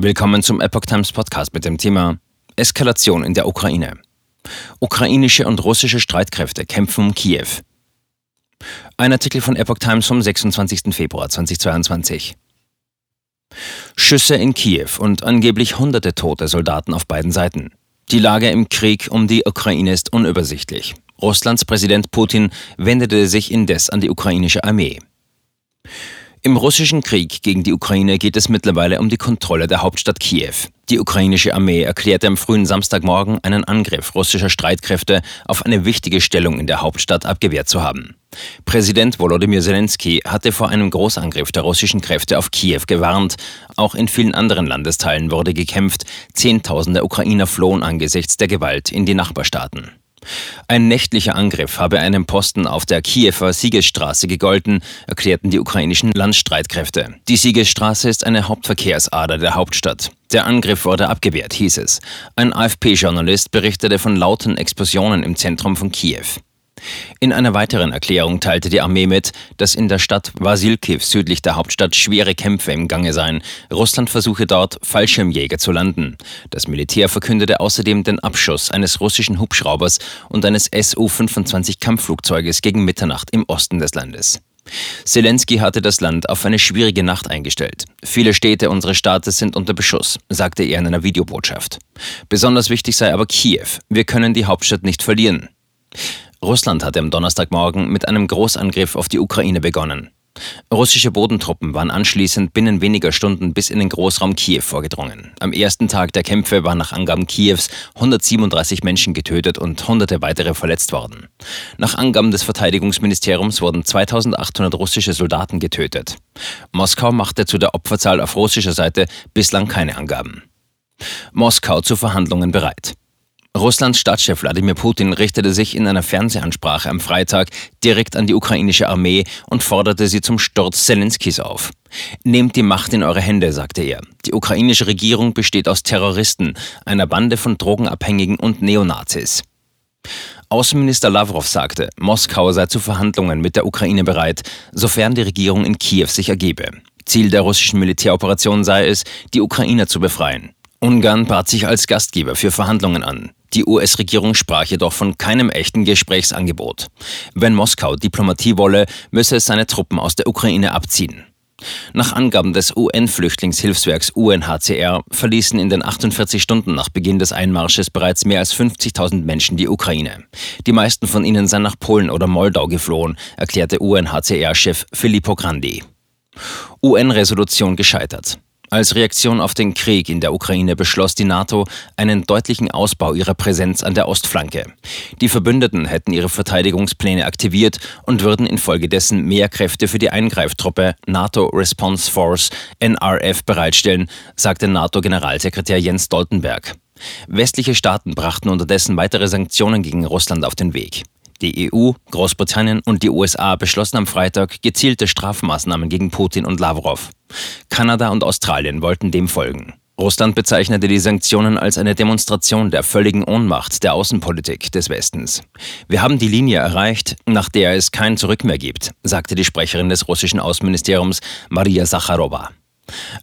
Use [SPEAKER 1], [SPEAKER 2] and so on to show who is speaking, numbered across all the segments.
[SPEAKER 1] Willkommen zum Epoch Times Podcast mit dem Thema Eskalation in der Ukraine. Ukrainische und russische Streitkräfte kämpfen um Kiew. Ein Artikel von Epoch Times vom 26. Februar 2022. Schüsse in Kiew und angeblich hunderte tote Soldaten auf beiden Seiten. Die Lage im Krieg um die Ukraine ist unübersichtlich. Russlands Präsident Putin wendete sich indes an die ukrainische Armee. Im russischen Krieg gegen die Ukraine geht es mittlerweile um die Kontrolle der Hauptstadt Kiew. Die ukrainische Armee erklärte am frühen Samstagmorgen einen Angriff russischer Streitkräfte auf eine wichtige Stellung in der Hauptstadt abgewehrt zu haben. Präsident Volodymyr Zelensky hatte vor einem Großangriff der russischen Kräfte auf Kiew gewarnt. Auch in vielen anderen Landesteilen wurde gekämpft. Zehntausende Ukrainer flohen angesichts der Gewalt in die Nachbarstaaten. Ein nächtlicher Angriff habe einem Posten auf der Kiewer Siegesstraße gegolten, erklärten die ukrainischen Landstreitkräfte. Die Siegesstraße ist eine Hauptverkehrsader der Hauptstadt. Der Angriff wurde abgewehrt, hieß es. Ein AFP-Journalist berichtete von lauten Explosionen im Zentrum von Kiew. In einer weiteren Erklärung teilte die Armee mit, dass in der Stadt Vasilkiv südlich der Hauptstadt schwere Kämpfe im Gange seien. Russland versuche dort, Fallschirmjäger zu landen. Das Militär verkündete außerdem den Abschuss eines russischen Hubschraubers und eines Su-25 Kampfflugzeuges gegen Mitternacht im Osten des Landes. Zelensky hatte das Land auf eine schwierige Nacht eingestellt. Viele Städte unseres Staates sind unter Beschuss, sagte er in einer Videobotschaft. Besonders wichtig sei aber Kiew. Wir können die Hauptstadt nicht verlieren. Russland hatte am Donnerstagmorgen mit einem Großangriff auf die Ukraine begonnen. Russische Bodentruppen waren anschließend binnen weniger Stunden bis in den Großraum Kiew vorgedrungen. Am ersten Tag der Kämpfe waren nach Angaben Kiews 137 Menschen getötet und hunderte weitere verletzt worden. Nach Angaben des Verteidigungsministeriums wurden 2800 russische Soldaten getötet. Moskau machte zu der Opferzahl auf russischer Seite bislang keine Angaben. Moskau zu Verhandlungen bereit. Russlands Staatschef Wladimir Putin richtete sich in einer Fernsehansprache am Freitag direkt an die ukrainische Armee und forderte sie zum Sturz Zelenskis auf. Nehmt die Macht in eure Hände, sagte er. Die ukrainische Regierung besteht aus Terroristen, einer Bande von Drogenabhängigen und Neonazis. Außenminister Lavrov sagte, Moskau sei zu Verhandlungen mit der Ukraine bereit, sofern die Regierung in Kiew sich ergebe. Ziel der russischen Militäroperation sei es, die Ukraine zu befreien. Ungarn bat sich als Gastgeber für Verhandlungen an. Die US-Regierung sprach jedoch von keinem echten Gesprächsangebot. Wenn Moskau Diplomatie wolle, müsse es seine Truppen aus der Ukraine abziehen. Nach Angaben des UN-Flüchtlingshilfswerks UNHCR verließen in den 48 Stunden nach Beginn des Einmarsches bereits mehr als 50.000 Menschen die Ukraine. Die meisten von ihnen seien nach Polen oder Moldau geflohen, erklärte UNHCR-Chef Filippo Grandi. UN-Resolution gescheitert. Als Reaktion auf den Krieg in der Ukraine beschloss die NATO einen deutlichen Ausbau ihrer Präsenz an der Ostflanke. Die Verbündeten hätten ihre Verteidigungspläne aktiviert und würden infolgedessen mehr Kräfte für die Eingreiftruppe NATO Response Force NRF bereitstellen, sagte NATO-Generalsekretär Jens Stoltenberg. Westliche Staaten brachten unterdessen weitere Sanktionen gegen Russland auf den Weg. Die EU, Großbritannien und die USA beschlossen am Freitag gezielte Strafmaßnahmen gegen Putin und Lavrov. Kanada und Australien wollten dem folgen. Russland bezeichnete die Sanktionen als eine Demonstration der völligen Ohnmacht der Außenpolitik des Westens. Wir haben die Linie erreicht, nach der es kein Zurück mehr gibt, sagte die Sprecherin des russischen Außenministeriums Maria Sacharowa.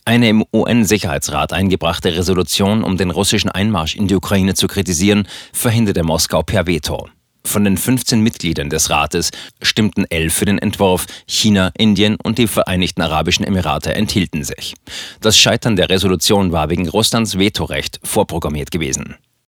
[SPEAKER 1] Eine im UN-Sicherheitsrat eingebrachte Resolution, um den russischen Einmarsch in die Ukraine zu kritisieren, verhinderte Moskau per Veto. Von den 15 Mitgliedern des Rates stimmten elf für den Entwurf, China, Indien und die Vereinigten Arabischen Emirate enthielten sich. Das Scheitern der Resolution war wegen Russlands Vetorecht vorprogrammiert gewesen.